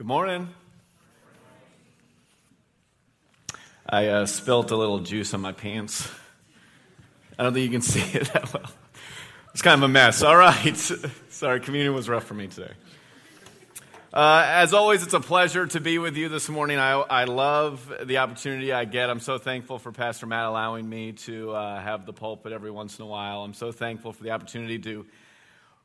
Good morning. I uh, spilt a little juice on my pants. I don't think you can see it that well. It's kind of a mess. All right. Sorry, communion was rough for me today. Uh, as always, it's a pleasure to be with you this morning. I, I love the opportunity I get. I'm so thankful for Pastor Matt allowing me to uh, have the pulpit every once in a while. I'm so thankful for the opportunity to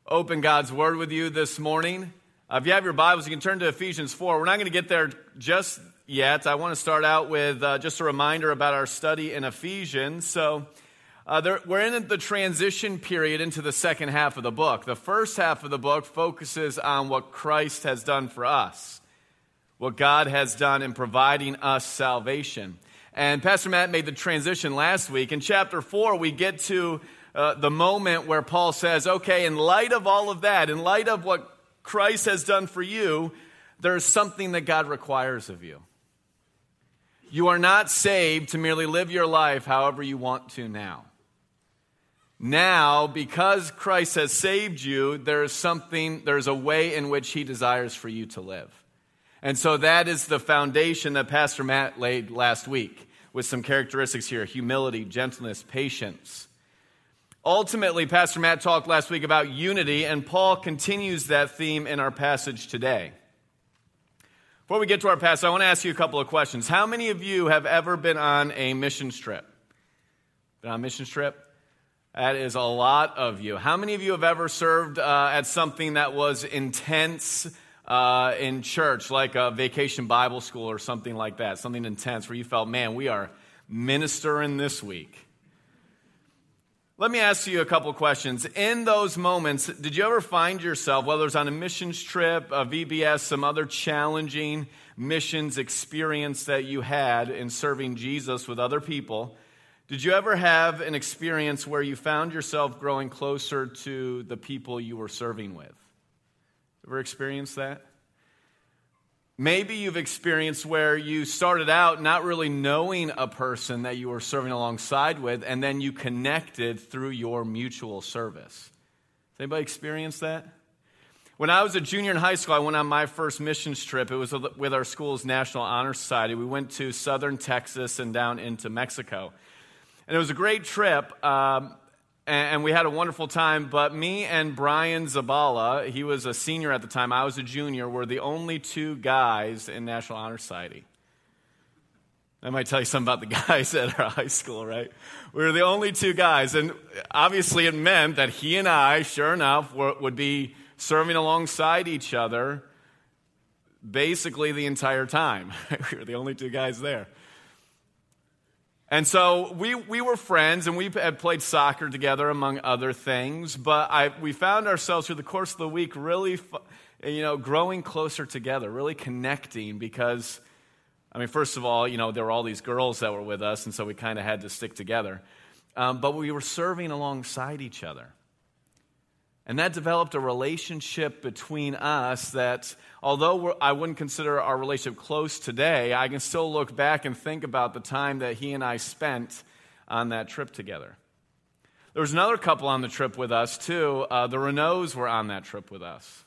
open God's Word with you this morning. Uh, if you have your Bibles, you can turn to Ephesians 4. We're not going to get there just yet. I want to start out with uh, just a reminder about our study in Ephesians. So, uh, there, we're in the transition period into the second half of the book. The first half of the book focuses on what Christ has done for us, what God has done in providing us salvation. And Pastor Matt made the transition last week. In chapter 4, we get to uh, the moment where Paul says, okay, in light of all of that, in light of what Christ has done for you, there is something that God requires of you. You are not saved to merely live your life however you want to now. Now, because Christ has saved you, there is something, there's a way in which he desires for you to live. And so that is the foundation that Pastor Matt laid last week with some characteristics here humility, gentleness, patience. Ultimately, Pastor Matt talked last week about unity, and Paul continues that theme in our passage today. Before we get to our passage, I want to ask you a couple of questions. How many of you have ever been on a mission trip? Been on a mission trip? That is a lot of you. How many of you have ever served uh, at something that was intense uh, in church, like a vacation Bible school or something like that? Something intense where you felt, man, we are ministering this week. Let me ask you a couple questions. In those moments, did you ever find yourself, whether it was on a missions trip, a VBS, some other challenging missions experience that you had in serving Jesus with other people? Did you ever have an experience where you found yourself growing closer to the people you were serving with? Ever experienced that? Maybe you've experienced where you started out not really knowing a person that you were serving alongside with, and then you connected through your mutual service. Has anybody experienced that? When I was a junior in high school, I went on my first missions trip. It was with our school's National Honor Society. We went to southern Texas and down into Mexico. And it was a great trip. Um, and we had a wonderful time. But me and Brian Zabala, he was a senior at the time, I was a junior, were the only two guys in National Honor Society. I might tell you something about the guys at our high school, right? We were the only two guys. And obviously, it meant that he and I, sure enough, were, would be serving alongside each other basically the entire time. we were the only two guys there. And so we, we were friends and we had played soccer together, among other things. But I, we found ourselves through the course of the week really, you know, growing closer together, really connecting because, I mean, first of all, you know, there were all these girls that were with us, and so we kind of had to stick together. Um, but we were serving alongside each other. And that developed a relationship between us that, although I wouldn't consider our relationship close today, I can still look back and think about the time that he and I spent on that trip together. There was another couple on the trip with us, too. Uh, the Renaults were on that trip with us.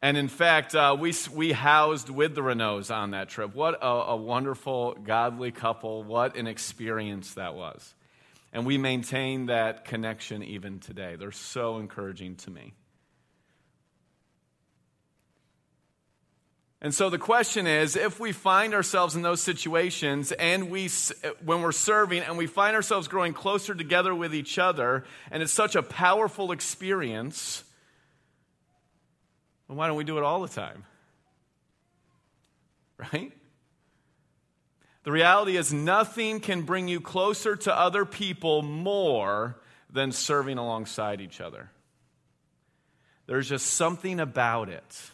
And in fact, uh, we, we housed with the Renaults on that trip. What a, a wonderful, godly couple. What an experience that was. And we maintain that connection even today. They're so encouraging to me. And so the question is if we find ourselves in those situations and we when we're serving and we find ourselves growing closer together with each other and it's such a powerful experience, well, why don't we do it all the time? Right? The reality is, nothing can bring you closer to other people more than serving alongside each other. There's just something about it.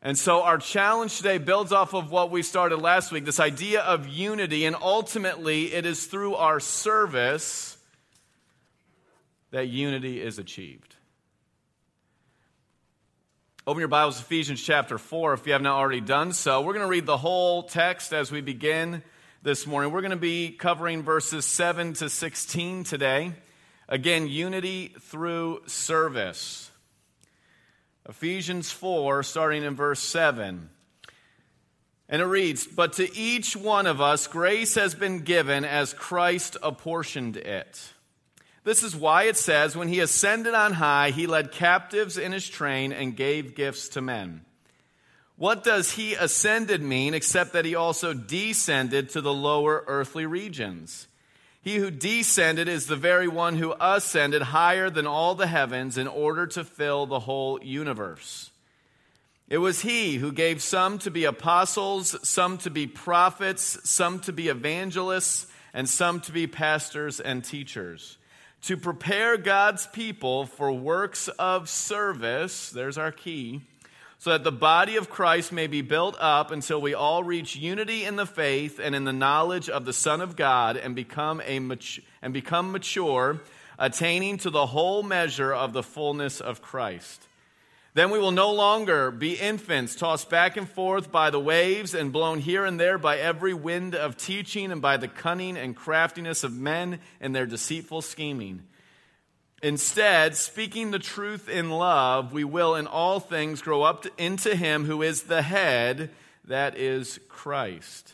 And so, our challenge today builds off of what we started last week this idea of unity, and ultimately, it is through our service that unity is achieved. Open your Bibles, Ephesians chapter 4, if you have not already done so. We're going to read the whole text as we begin this morning. We're going to be covering verses 7 to 16 today. Again, unity through service. Ephesians 4, starting in verse 7. And it reads, But to each one of us grace has been given as Christ apportioned it. This is why it says, When he ascended on high, he led captives in his train and gave gifts to men. What does he ascended mean except that he also descended to the lower earthly regions? He who descended is the very one who ascended higher than all the heavens in order to fill the whole universe. It was he who gave some to be apostles, some to be prophets, some to be evangelists, and some to be pastors and teachers, to prepare God's people for works of service. There's our key. So that the body of Christ may be built up until we all reach unity in the faith and in the knowledge of the Son of God and become, a and become mature, attaining to the whole measure of the fullness of Christ. Then we will no longer be infants, tossed back and forth by the waves and blown here and there by every wind of teaching and by the cunning and craftiness of men and their deceitful scheming. Instead, speaking the truth in love, we will in all things grow up into Him who is the head, that is Christ.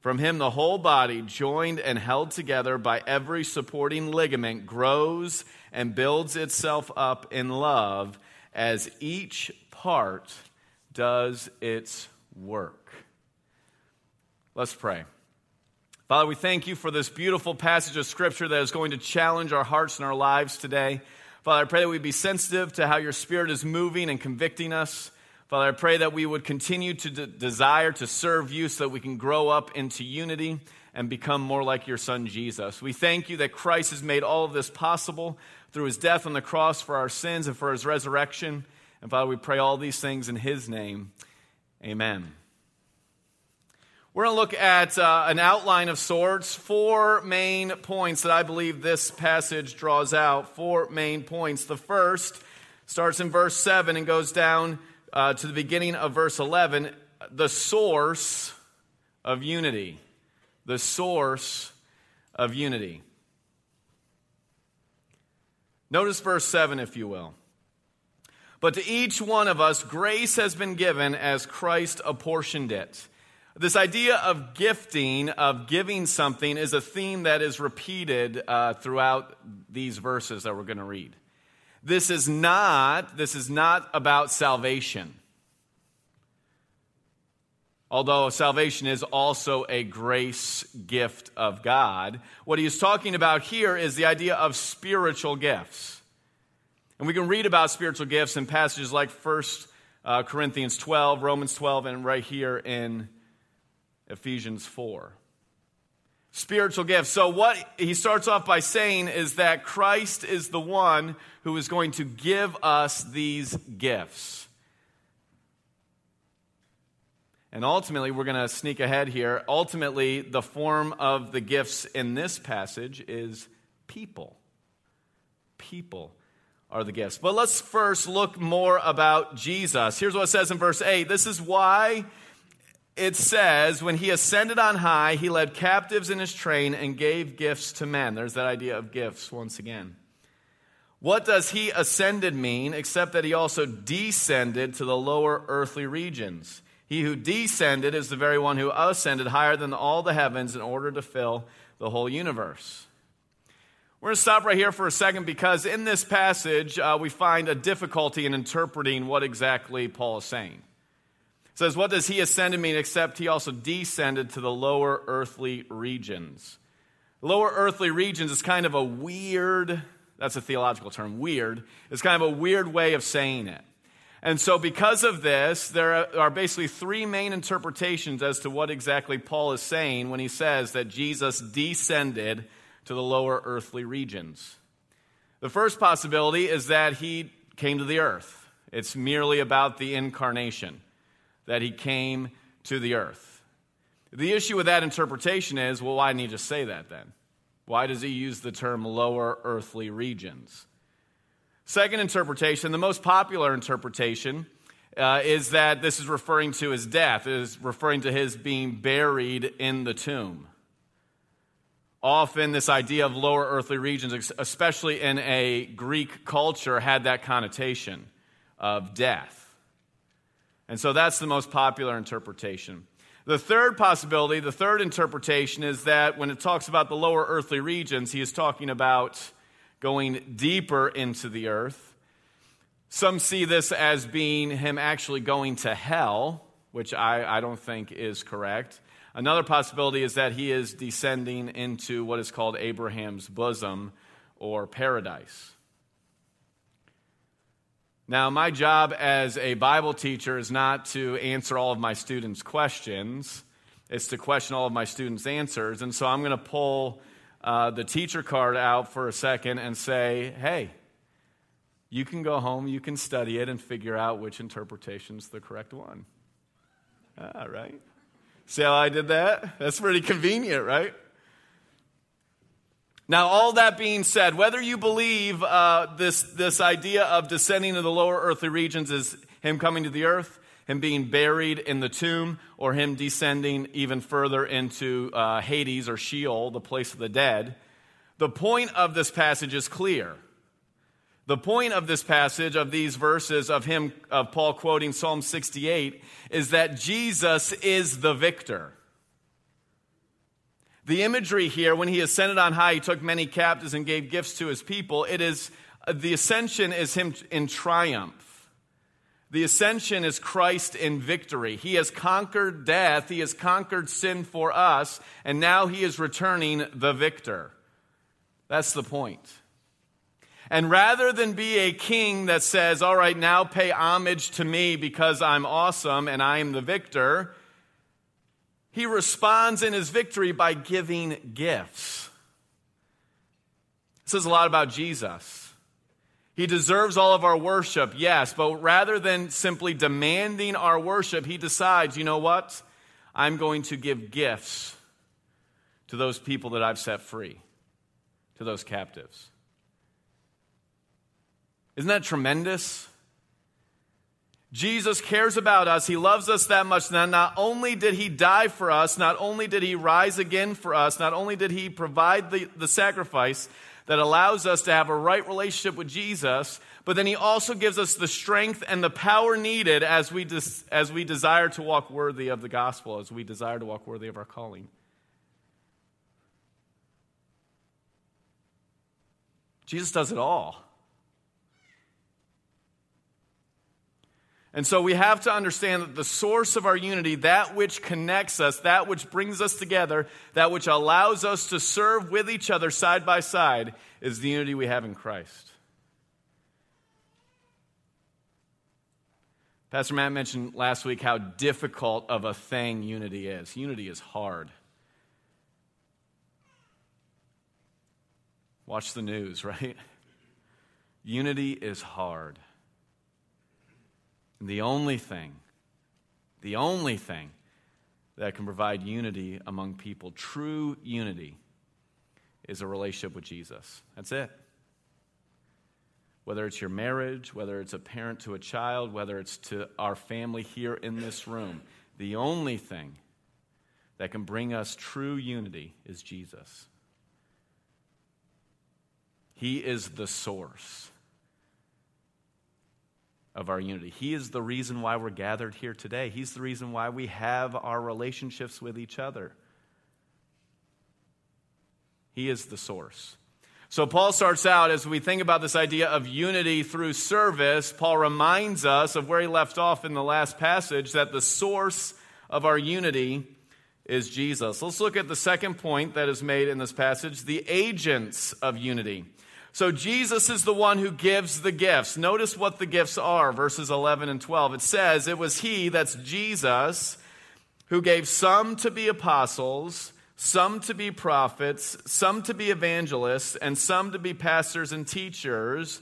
From Him, the whole body, joined and held together by every supporting ligament, grows and builds itself up in love as each part does its work. Let's pray. Father, we thank you for this beautiful passage of Scripture that is going to challenge our hearts and our lives today. Father, I pray that we be sensitive to how your Spirit is moving and convicting us. Father, I pray that we would continue to de- desire to serve you so that we can grow up into unity and become more like your Son, Jesus. We thank you that Christ has made all of this possible through his death on the cross for our sins and for his resurrection. And Father, we pray all these things in his name. Amen. We're going to look at uh, an outline of sorts, four main points that I believe this passage draws out. Four main points. The first starts in verse 7 and goes down uh, to the beginning of verse 11 the source of unity. The source of unity. Notice verse 7, if you will. But to each one of us, grace has been given as Christ apportioned it. This idea of gifting, of giving something, is a theme that is repeated uh, throughout these verses that we're going to read. This is not, this is not about salvation. Although salvation is also a grace gift of God, what he is talking about here is the idea of spiritual gifts. And we can read about spiritual gifts in passages like 1 uh, Corinthians 12, Romans 12, and right here in Ephesians 4. Spiritual gifts. So, what he starts off by saying is that Christ is the one who is going to give us these gifts. And ultimately, we're going to sneak ahead here. Ultimately, the form of the gifts in this passage is people. People are the gifts. But let's first look more about Jesus. Here's what it says in verse 8 This is why it says, When he ascended on high, he led captives in his train and gave gifts to men. There's that idea of gifts once again. What does he ascended mean except that he also descended to the lower earthly regions? He who descended is the very one who ascended higher than all the heavens in order to fill the whole universe. We're going to stop right here for a second because in this passage uh, we find a difficulty in interpreting what exactly Paul is saying. It says, What does he ascended mean except he also descended to the lower earthly regions? Lower earthly regions is kind of a weird, that's a theological term, weird. It's kind of a weird way of saying it. And so, because of this, there are basically three main interpretations as to what exactly Paul is saying when he says that Jesus descended to the lower earthly regions. The first possibility is that he came to the earth. It's merely about the incarnation, that he came to the earth. The issue with that interpretation is well, why didn't he just say that then? Why does he use the term lower earthly regions? Second interpretation, the most popular interpretation, uh, is that this is referring to his death, it is referring to his being buried in the tomb. Often, this idea of lower earthly regions, especially in a Greek culture, had that connotation of death. And so that's the most popular interpretation. The third possibility, the third interpretation, is that when it talks about the lower earthly regions, he is talking about going deeper into the earth. Some see this as being him actually going to hell, which I, I don't think is correct. Another possibility is that he is descending into what is called Abraham's bosom or paradise. Now, my job as a Bible teacher is not to answer all of my students' questions, it's to question all of my students' answers. And so I'm going to pull uh, the teacher card out for a second and say, hey, you can go home, you can study it, and figure out which interpretation is the correct one. All right. See how I did that? That's pretty convenient, right? Now, all that being said, whether you believe uh, this, this idea of descending to the lower earthly regions is him coming to the earth, him being buried in the tomb, or him descending even further into uh, Hades or Sheol, the place of the dead, the point of this passage is clear. The point of this passage, of these verses, of him, of Paul quoting Psalm 68, is that Jesus is the victor. The imagery here, when he ascended on high, he took many captives and gave gifts to his people. It is, the ascension is him in triumph. The ascension is Christ in victory. He has conquered death, he has conquered sin for us, and now he is returning the victor. That's the point. And rather than be a king that says, All right, now pay homage to me because I'm awesome and I am the victor, he responds in his victory by giving gifts. This says a lot about Jesus. He deserves all of our worship, yes, but rather than simply demanding our worship, he decides, you know what? I'm going to give gifts to those people that I've set free, to those captives. Isn't that tremendous? Jesus cares about us. He loves us that much that not only did he die for us, not only did he rise again for us, not only did he provide the, the sacrifice that allows us to have a right relationship with Jesus, but then he also gives us the strength and the power needed as we, des- as we desire to walk worthy of the gospel, as we desire to walk worthy of our calling. Jesus does it all. And so we have to understand that the source of our unity, that which connects us, that which brings us together, that which allows us to serve with each other side by side, is the unity we have in Christ. Pastor Matt mentioned last week how difficult of a thing unity is. Unity is hard. Watch the news, right? Unity is hard. And the only thing, the only thing that can provide unity among people, true unity, is a relationship with Jesus. That's it. Whether it's your marriage, whether it's a parent to a child, whether it's to our family here in this room, the only thing that can bring us true unity is Jesus. He is the source of our unity. He is the reason why we're gathered here today. He's the reason why we have our relationships with each other. He is the source. So, Paul starts out as we think about this idea of unity through service. Paul reminds us of where he left off in the last passage that the source of our unity is Jesus. Let's look at the second point that is made in this passage the agents of unity. So Jesus is the one who gives the gifts. Notice what the gifts are, verses 11 and 12. It says, It was He, that's Jesus, who gave some to be apostles, some to be prophets, some to be evangelists, and some to be pastors and teachers,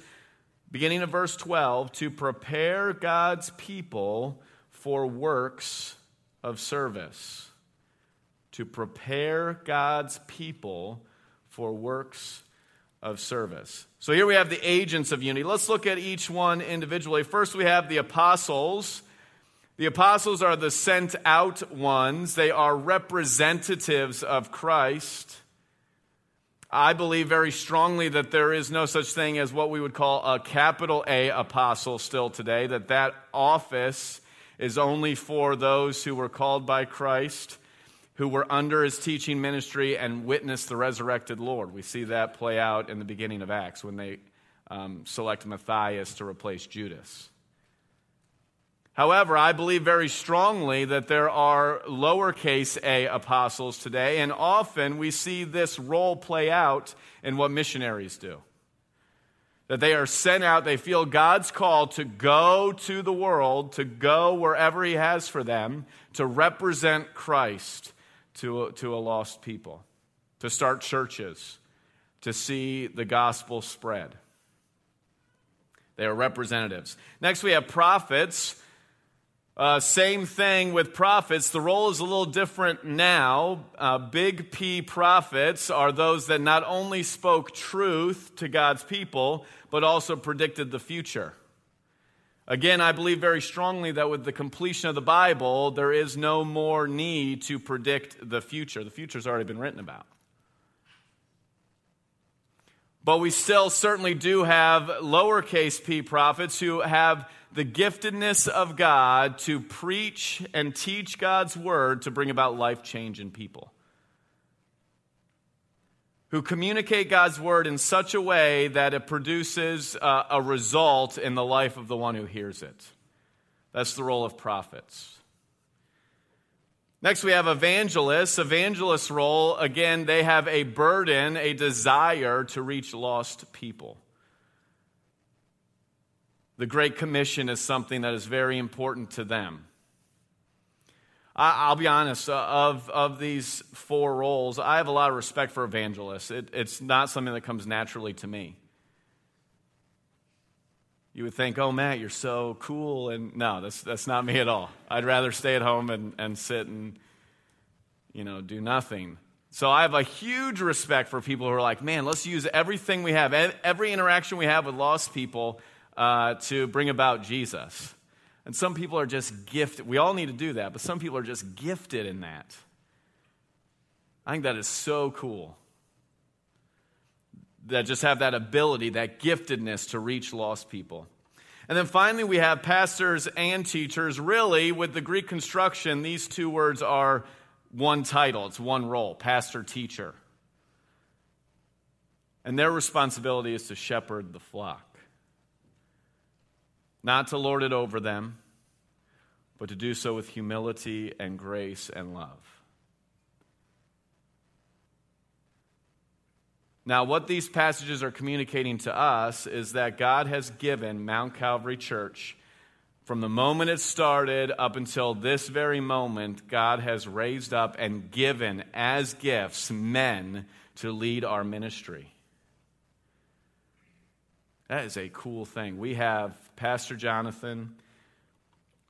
beginning of verse 12, to prepare God's people for works of service. To prepare God's people for works of service. So here we have the agents of unity. Let's look at each one individually. First, we have the apostles. The apostles are the sent out ones, they are representatives of Christ. I believe very strongly that there is no such thing as what we would call a capital A apostle still today, that that office is only for those who were called by Christ, who were under his teaching ministry and witnessed the resurrected Lord. We see that play out in the beginning of Acts when they um, select Matthias to replace Judas. However, I believe very strongly that there are lowercase a apostles today, and often we see this role play out in what missionaries do. That they are sent out, they feel God's call to go to the world, to go wherever He has for them, to represent Christ to, to a lost people, to start churches, to see the gospel spread. They are representatives. Next, we have prophets uh, same thing with prophets. The role is a little different now. Uh, big P prophets are those that not only spoke truth to God's people, but also predicted the future. Again, I believe very strongly that with the completion of the Bible, there is no more need to predict the future. The future's already been written about. But we still certainly do have lowercase p prophets who have the giftedness of God to preach and teach God's word to bring about life change in people. Who communicate God's word in such a way that it produces uh, a result in the life of the one who hears it. That's the role of prophets. Next, we have evangelists. Evangelists' role, again, they have a burden, a desire to reach lost people. The Great Commission is something that is very important to them. I, will be honest, uh, of, of these four roles, I have a lot of respect for evangelists. It, it's not something that comes naturally to me. You would think, oh, Matt, you're so cool. And no, that's, that's not me at all. I'd rather stay at home and, and sit and, you know, do nothing. So I have a huge respect for people who are like, man, let's use everything we have, every interaction we have with lost people uh, to bring about Jesus. And some people are just gifted. We all need to do that, but some people are just gifted in that. I think that is so cool. That just have that ability, that giftedness to reach lost people. And then finally, we have pastors and teachers. Really, with the Greek construction, these two words are one title, it's one role pastor, teacher. And their responsibility is to shepherd the flock not to lord it over them, but to do so with humility and grace and love. Now, what these passages are communicating to us is that God has given Mount Calvary Church, from the moment it started up until this very moment, God has raised up and given as gifts men to lead our ministry. That is a cool thing. We have Pastor Jonathan,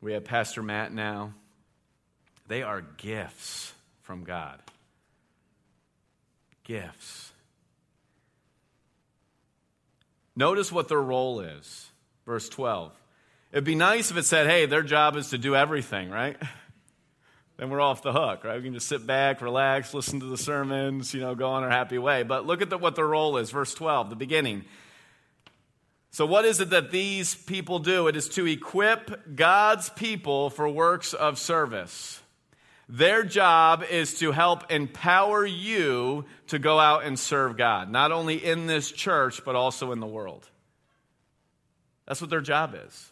we have Pastor Matt now. They are gifts from God. Gifts. Notice what their role is. Verse 12. It'd be nice if it said, hey, their job is to do everything, right? then we're off the hook, right? We can just sit back, relax, listen to the sermons, you know, go on our happy way. But look at the, what their role is. Verse 12, the beginning. So, what is it that these people do? It is to equip God's people for works of service. Their job is to help empower you to go out and serve God, not only in this church, but also in the world. That's what their job is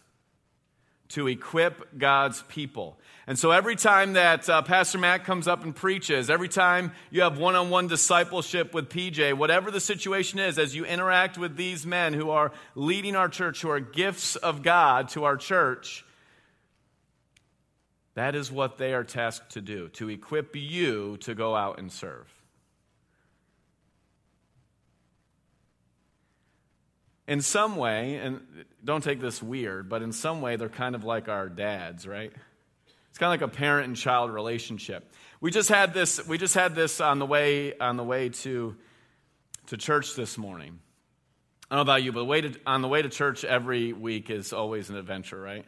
to equip God's people. And so every time that uh, Pastor Matt comes up and preaches, every time you have one on one discipleship with PJ, whatever the situation is, as you interact with these men who are leading our church, who are gifts of God to our church, that is what they are tasked to do to equip you to go out and serve. In some way, and don't take this weird, but in some way, they're kind of like our dads, right? It's kind of like a parent and child relationship. We just had this, we just had this on the way, on the way to, to church this morning. I don't know about you, but way to, on the way to church every week is always an adventure, right?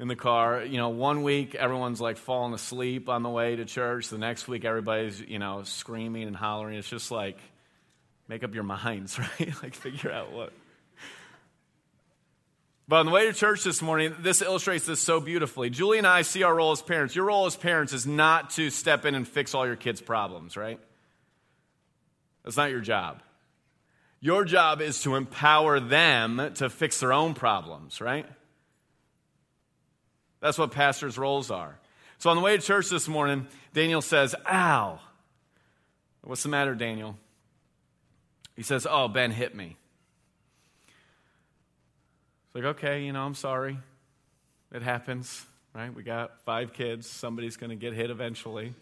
In the car, you know, one week everyone's like falling asleep on the way to church. The next week everybody's, you know, screaming and hollering. It's just like, Make up your minds, right? like figure out what. But on the way to church this morning, this illustrates this so beautifully. Julie and I see our role as parents. Your role as parents is not to step in and fix all your kids' problems, right? That's not your job. Your job is to empower them to fix their own problems, right? That's what pastors' roles are. So on the way to church this morning, Daniel says, Ow. What's the matter, Daniel? He says, Oh, Ben hit me. It's like, okay, you know, I'm sorry. It happens, right? We got five kids. Somebody's going to get hit eventually.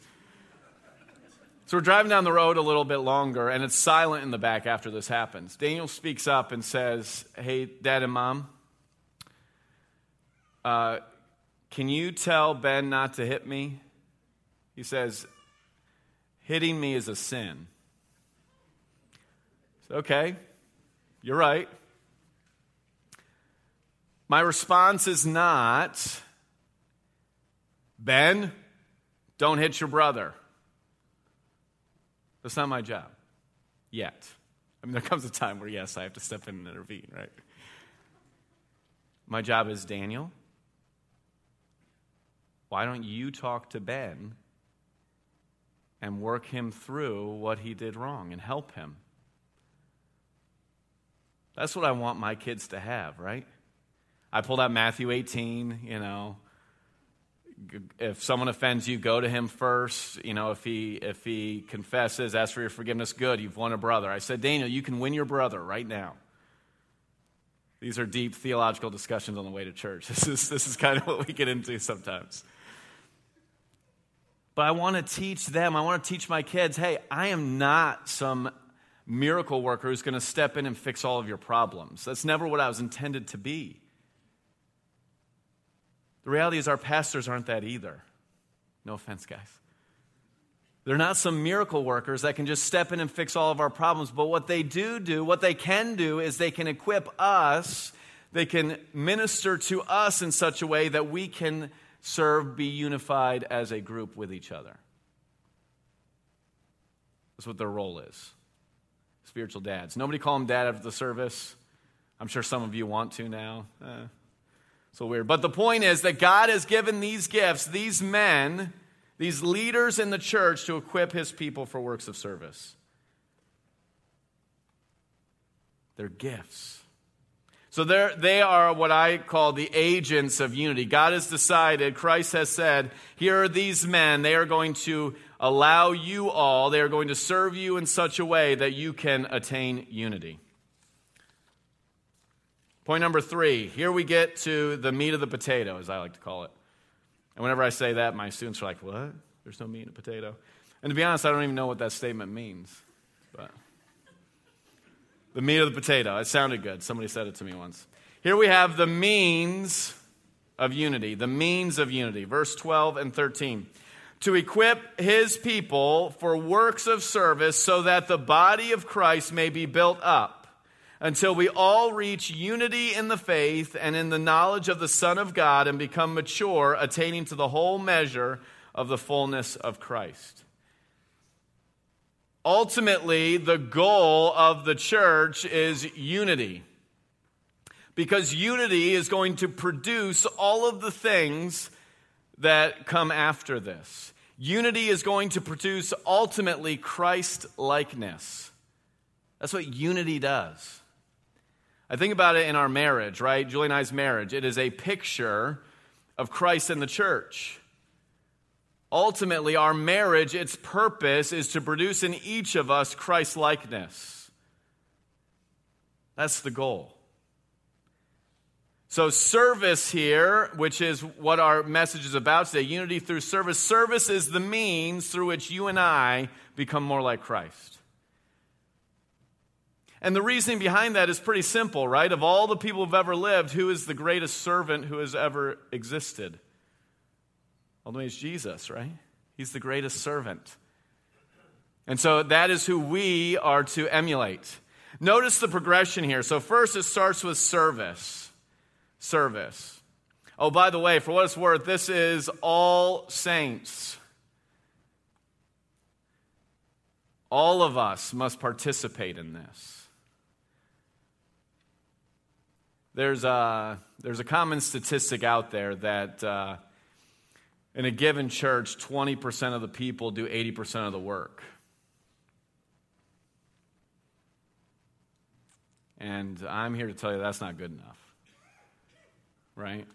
So we're driving down the road a little bit longer, and it's silent in the back after this happens. Daniel speaks up and says, Hey, dad and mom, uh, can you tell Ben not to hit me? He says, Hitting me is a sin. Okay, you're right. My response is not, Ben, don't hit your brother. That's not my job yet. I mean, there comes a time where, yes, I have to step in and intervene, right? My job is Daniel. Why don't you talk to Ben and work him through what he did wrong and help him? That's what I want my kids to have, right? I pulled out Matthew 18, you know. If someone offends you, go to him first. You know, if he if he confesses, ask for your forgiveness, good, you've won a brother. I said, Daniel, you can win your brother right now. These are deep theological discussions on the way to church. This is, this is kind of what we get into sometimes. But I want to teach them, I want to teach my kids hey, I am not some miracle worker who's going to step in and fix all of your problems. That's never what I was intended to be. The reality is, our pastors aren't that either. No offense, guys. They're not some miracle workers that can just step in and fix all of our problems. But what they do do, what they can do, is they can equip us, they can minister to us in such a way that we can serve, be unified as a group with each other. That's what their role is. Spiritual dads. Nobody call them dad after the service. I'm sure some of you want to now. Eh, so weird. But the point is that God has given these gifts, these men, these leaders in the church to equip his people for works of service. They're gifts. So they are what I call the agents of unity. God has decided, Christ has said, here are these men. They are going to allow you all, they are going to serve you in such a way that you can attain unity. Point number three here we get to the meat of the potato, as I like to call it. And whenever I say that, my students are like, What? There's no meat in a potato. And to be honest, I don't even know what that statement means. But the meat of the potato. It sounded good. Somebody said it to me once. Here we have the means of unity. The means of unity. Verse 12 and 13. To equip his people for works of service so that the body of Christ may be built up until we all reach unity in the faith and in the knowledge of the Son of God and become mature, attaining to the whole measure of the fullness of Christ. Ultimately, the goal of the church is unity. Because unity is going to produce all of the things that come after this. Unity is going to produce ultimately Christ likeness. That's what unity does. I think about it in our marriage, right? Julie and I's marriage. It is a picture of Christ and the church. Ultimately, our marriage, its purpose is to produce in each of us Christ likeness. That's the goal. So, service here, which is what our message is about today, unity through service. Service is the means through which you and I become more like Christ. And the reasoning behind that is pretty simple, right? Of all the people who've ever lived, who is the greatest servant who has ever existed? Ultimately, it's Jesus, right? He's the greatest servant. And so that is who we are to emulate. Notice the progression here. So, first, it starts with service. Service. Oh, by the way, for what it's worth, this is all saints. All of us must participate in this. There's a, there's a common statistic out there that uh, in a given church, 20% of the people do 80% of the work. And I'm here to tell you that's not good enough. Right?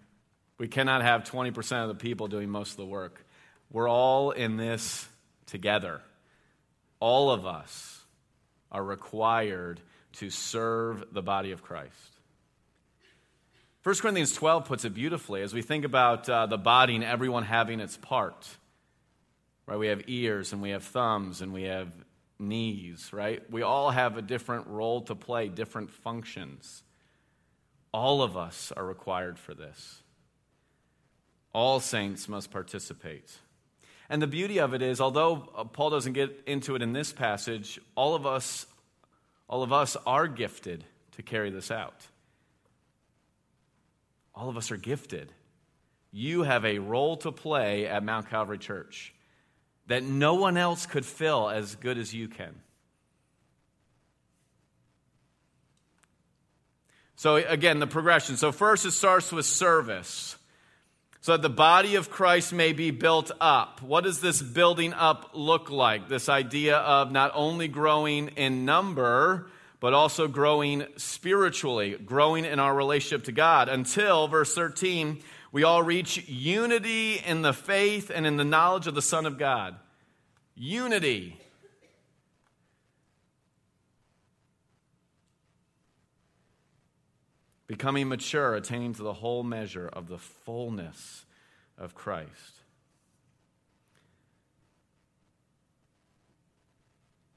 We cannot have 20% of the people doing most of the work. We're all in this together. All of us are required to serve the body of Christ. 1 Corinthians 12 puts it beautifully as we think about uh, the body and everyone having its part. Right? We have ears and we have thumbs and we have knees, right? We all have a different role to play, different functions. All of us are required for this. All saints must participate. And the beauty of it is, although uh, Paul doesn't get into it in this passage, all of us, all of us are gifted to carry this out. All of us are gifted. You have a role to play at Mount Calvary Church that no one else could fill as good as you can. So, again, the progression. So, first it starts with service so that the body of Christ may be built up. What does this building up look like? This idea of not only growing in number, but also growing spiritually, growing in our relationship to God until, verse 13, we all reach unity in the faith and in the knowledge of the Son of God. Unity. becoming mature, attaining to the whole measure of the fullness of Christ.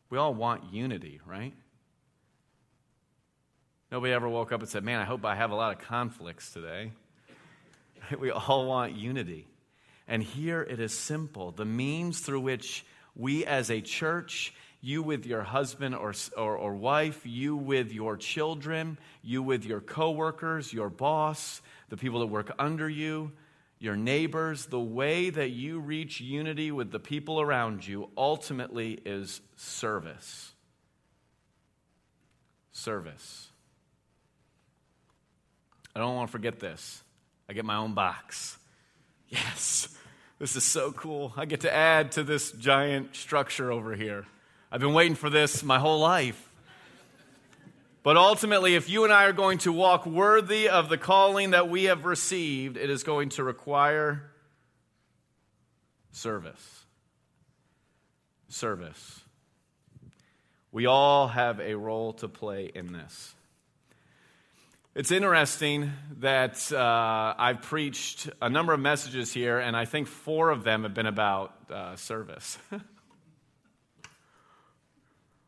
We all want unity, right? Nobody ever woke up and said, Man, I hope I have a lot of conflicts today. We all want unity. And here it is simple the means through which we as a church you with your husband or, or, or, wife, you with your children, you with your coworkers, your boss, the people that work under you, your neighbors. The way that you reach unity with the people around you ultimately is service. Service. I don't want to forget this. I get my own box. Yes, this is so cool. I get to add to this giant structure over here. I've been waiting for this my whole life. But ultimately, if you and I are going to walk worthy of the calling that we have received, it is going to require service. Service. We all have a role to play in this. It's interesting that uh, I've preached a number of messages here, and I think four of them have been about uh, service.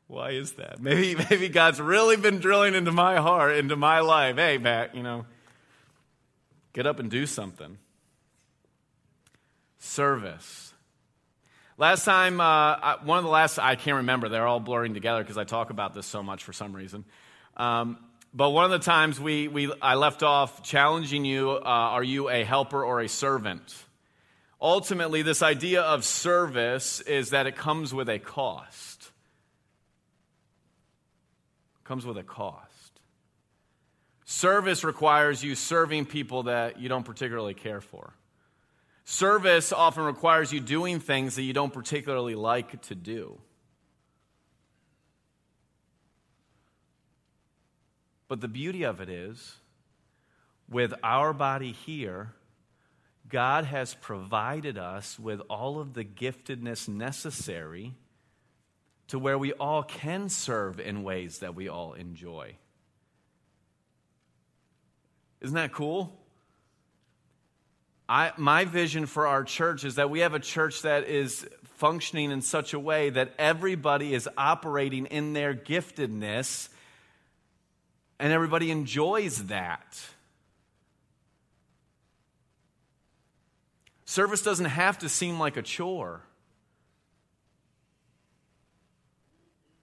Why is that? Maybe, maybe God's really been drilling into my heart, into my life. Hey, Matt, you know, get up and do something. Service. Last time, uh, one of the last, I can't remember, they're all blurring together because I talk about this so much for some reason. Um, but one of the times we, we, I left off challenging you uh, are you a helper or a servant? Ultimately, this idea of service is that it comes with a cost comes with a cost. Service requires you serving people that you don't particularly care for. Service often requires you doing things that you don't particularly like to do. But the beauty of it is, with our body here, God has provided us with all of the giftedness necessary to where we all can serve in ways that we all enjoy. Isn't that cool? I, my vision for our church is that we have a church that is functioning in such a way that everybody is operating in their giftedness and everybody enjoys that. Service doesn't have to seem like a chore.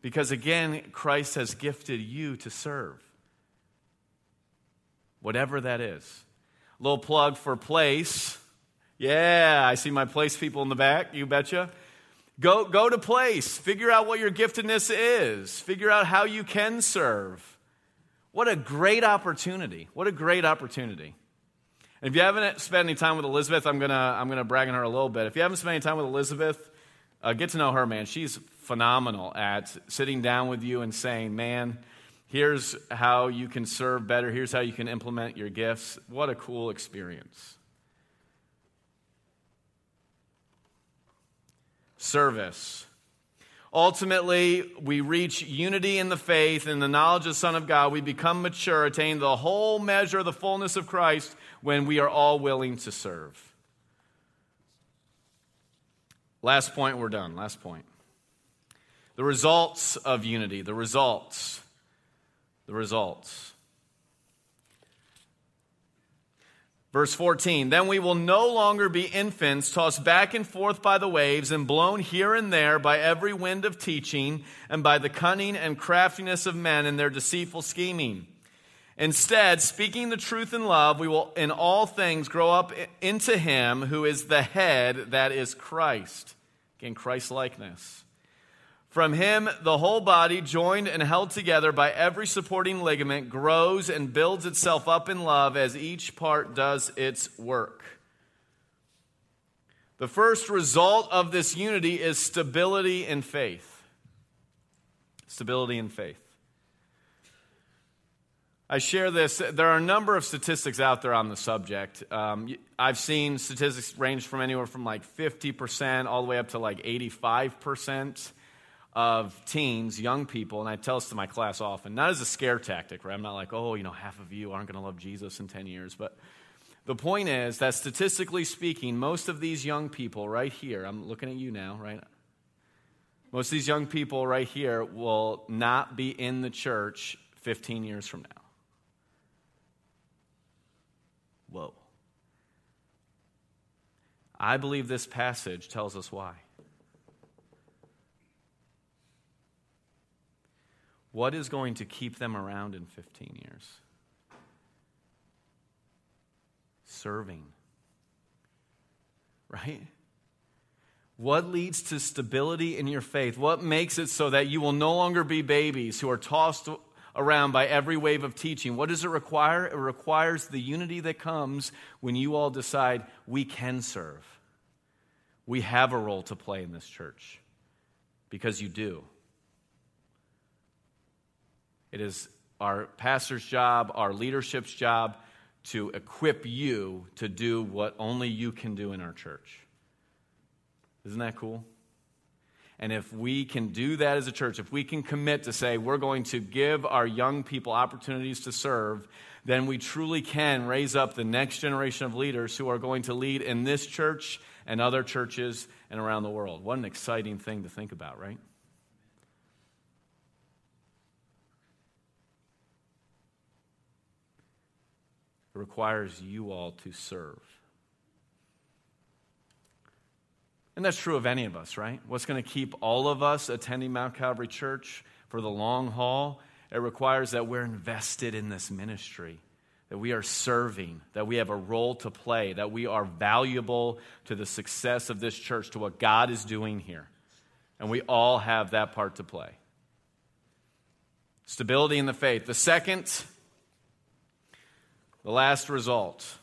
Because again, Christ has gifted you to serve. Whatever that is. Little plug for place. Yeah, I see my place people in the back, you betcha. Go, go to place. Figure out what your giftedness is. Figure out how you can serve. What a great opportunity. What a great opportunity. And if you haven't spent any time with Elizabeth, I'm going to I'm gonna brag on her a little bit. If you haven't spent any time with Elizabeth, uh, get to know her, man. She's phenomenal at sitting down with you and saying, man, here's how you can serve better. Here's how you can implement your gifts. What a cool experience. Service. Ultimately, we reach unity in the faith and the knowledge of the Son of God. We become mature, attain the whole measure of the fullness of Christ when we are all willing to serve. Last point, we're done. Last point. The results of unity, the results. The results. Verse 14, then we will no longer be infants, tossed back and forth by the waves and blown here and there by every wind of teaching and by the cunning and craftiness of men in their deceitful scheming. Instead, speaking the truth in love, we will in all things grow up into Him who is the head, that is Christ. Again, Christ likeness. From him, the whole body, joined and held together by every supporting ligament, grows and builds itself up in love as each part does its work. The first result of this unity is stability in faith. Stability in faith. I share this. There are a number of statistics out there on the subject. Um, I've seen statistics range from anywhere from like 50% all the way up to like 85% of teens, young people, and I tell this to my class often, not as a scare tactic, right? I'm not like, oh, you know, half of you aren't going to love Jesus in 10 years. But the point is that statistically speaking, most of these young people right here, I'm looking at you now, right? Most of these young people right here will not be in the church 15 years from now. Whoa. I believe this passage tells us why. What is going to keep them around in 15 years? Serving. Right? What leads to stability in your faith? What makes it so that you will no longer be babies who are tossed around by every wave of teaching? What does it require? It requires the unity that comes when you all decide we can serve. We have a role to play in this church because you do. It is our pastor's job, our leadership's job to equip you to do what only you can do in our church. Isn't that cool? And if we can do that as a church, if we can commit to say we're going to give our young people opportunities to serve, then we truly can raise up the next generation of leaders who are going to lead in this church and other churches and around the world. What an exciting thing to think about, right? Requires you all to serve. And that's true of any of us, right? What's going to keep all of us attending Mount Calvary Church for the long haul? It requires that we're invested in this ministry, that we are serving, that we have a role to play, that we are valuable to the success of this church, to what God is doing here. And we all have that part to play. Stability in the faith. The second the last result.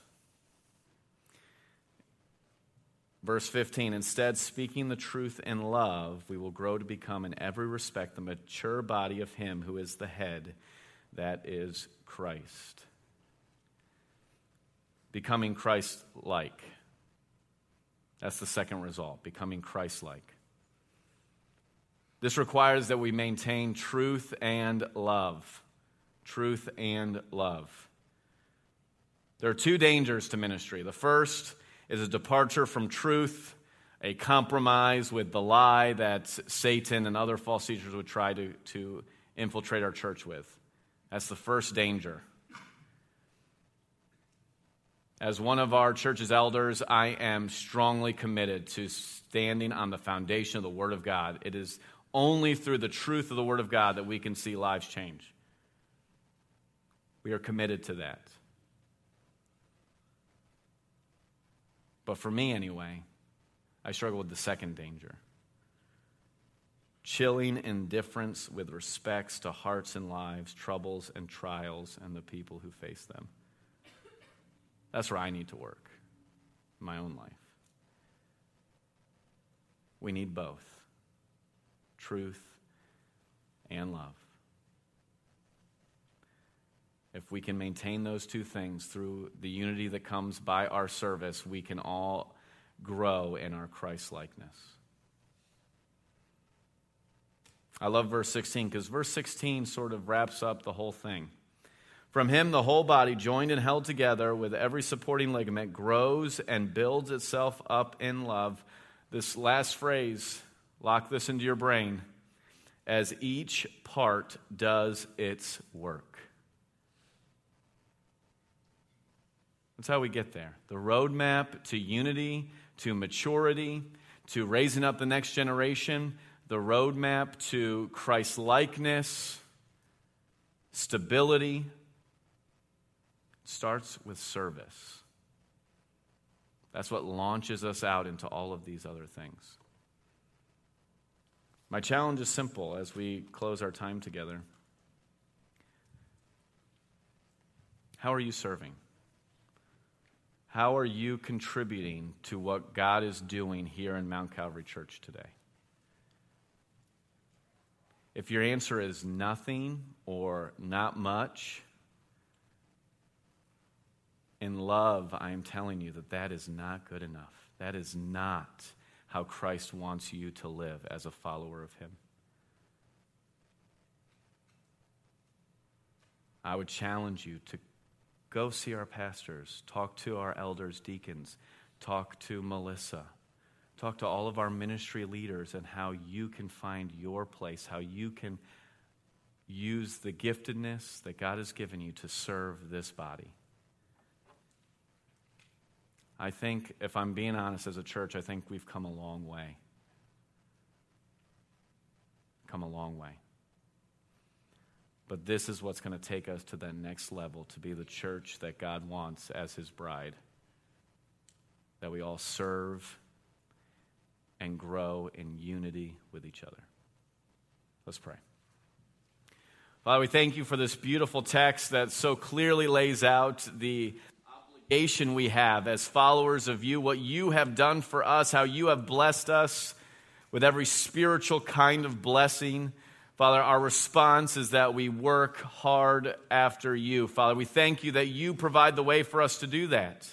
Verse 15, instead, speaking the truth in love, we will grow to become in every respect the mature body of Him who is the head, that is Christ. Becoming Christ like. That's the second result, becoming Christ like. This requires that we maintain truth and love. Truth and love. There are two dangers to ministry. The first is a departure from truth, a compromise with the lie that Satan and other false teachers would try to, to infiltrate our church with. That's the first danger. As one of our church's elders, I am strongly committed to standing on the foundation of the Word of God. It is only through the truth of the Word of God that we can see lives change. We are committed to that. But for me, anyway, I struggle with the second danger. chilling indifference with respects to hearts and lives, troubles and trials, and the people who face them. That's where I need to work in my own life. We need both truth and love. If we can maintain those two things through the unity that comes by our service, we can all grow in our Christ likeness. I love verse 16 because verse 16 sort of wraps up the whole thing. From him, the whole body, joined and held together with every supporting ligament, grows and builds itself up in love. This last phrase, lock this into your brain, as each part does its work. That's how we get there. The roadmap to unity, to maturity, to raising up the next generation the roadmap to Christ likeness, stability, starts with service. That's what launches us out into all of these other things. My challenge is simple as we close our time together. How are you serving? How are you contributing to what God is doing here in Mount Calvary Church today? If your answer is nothing or not much, in love, I am telling you that that is not good enough. That is not how Christ wants you to live as a follower of Him. I would challenge you to go see our pastors, talk to our elders, deacons, talk to Melissa Talk to all of our ministry leaders and how you can find your place, how you can use the giftedness that God has given you to serve this body. I think, if I'm being honest as a church, I think we've come a long way. Come a long way. But this is what's going to take us to that next level to be the church that God wants as his bride. That we all serve and grow in unity with each other. Let's pray. Father, we thank you for this beautiful text that so clearly lays out the obligation we have as followers of you, what you have done for us, how you have blessed us with every spiritual kind of blessing. Father, our response is that we work hard after you. Father, we thank you that you provide the way for us to do that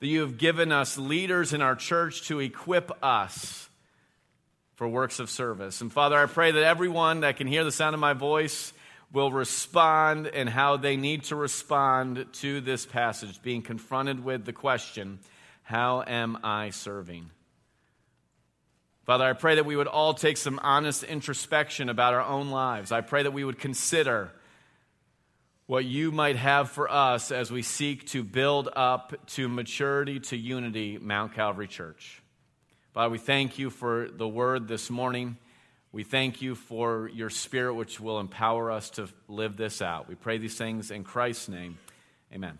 that you have given us leaders in our church to equip us for works of service. And Father, I pray that everyone that can hear the sound of my voice will respond and how they need to respond to this passage, being confronted with the question, How am I serving? Father, I pray that we would all take some honest introspection about our own lives. I pray that we would consider what you might have for us as we seek to build up to maturity, to unity, Mount Calvary Church. Father, we thank you for the word this morning. We thank you for your spirit, which will empower us to live this out. We pray these things in Christ's name. Amen.